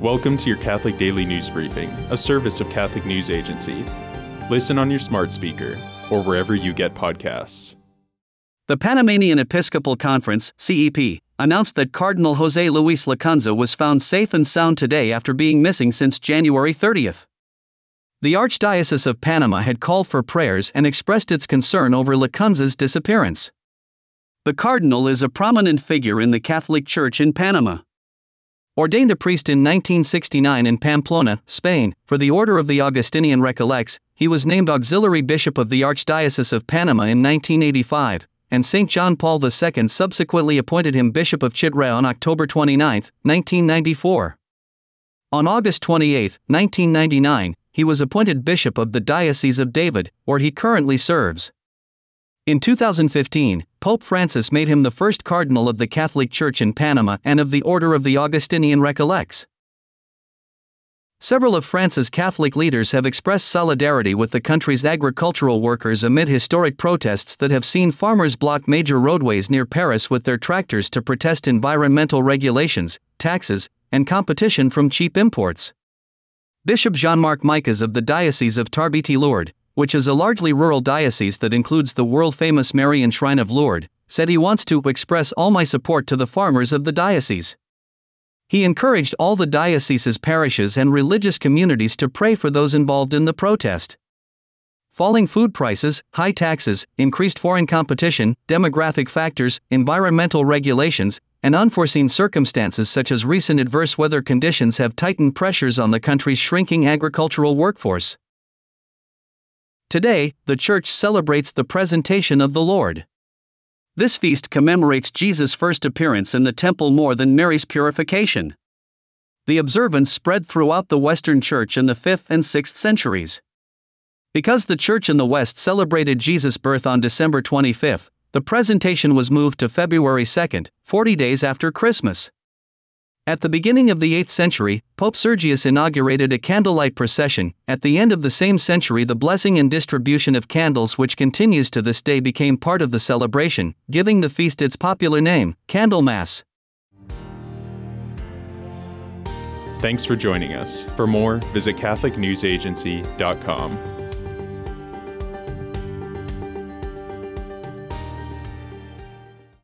Welcome to your Catholic Daily News Briefing, a service of Catholic News Agency. Listen on your smart speaker or wherever you get podcasts. The Panamanian Episcopal Conference, CEP, announced that Cardinal Jose Luis Lacunza was found safe and sound today after being missing since January 30th. The Archdiocese of Panama had called for prayers and expressed its concern over Lacunza's disappearance. The Cardinal is a prominent figure in the Catholic Church in Panama. Ordained a priest in 1969 in Pamplona, Spain, for the Order of the Augustinian Recollects, he was named Auxiliary Bishop of the Archdiocese of Panama in 1985, and St. John Paul II subsequently appointed him Bishop of Chitre on October 29, 1994. On August 28, 1999, he was appointed Bishop of the Diocese of David, where he currently serves. In 2015, Pope Francis made him the first cardinal of the Catholic Church in Panama and of the Order of the Augustinian Recollects. Several of France's Catholic leaders have expressed solidarity with the country's agricultural workers amid historic protests that have seen farmers block major roadways near Paris with their tractors to protest environmental regulations, taxes, and competition from cheap imports. Bishop Jean Marc Micas of the Diocese of Tarbes Lourdes, which is a largely rural diocese that includes the world famous Marian Shrine of Lourdes, said he wants to express all my support to the farmers of the diocese. He encouraged all the diocese's parishes and religious communities to pray for those involved in the protest. Falling food prices, high taxes, increased foreign competition, demographic factors, environmental regulations, and unforeseen circumstances such as recent adverse weather conditions have tightened pressures on the country's shrinking agricultural workforce. Today, the Church celebrates the presentation of the Lord. This feast commemorates Jesus' first appearance in the temple more than Mary's purification. The observance spread throughout the Western Church in the 5th and 6th centuries. Because the Church in the West celebrated Jesus' birth on December 25, the presentation was moved to February 2, 40 days after Christmas. At the beginning of the 8th century, Pope Sergius inaugurated a candlelight procession. At the end of the same century, the blessing and distribution of candles, which continues to this day, became part of the celebration, giving the feast its popular name, Candlemas. Thanks for joining us. For more, visit CatholicNewsAgency.com.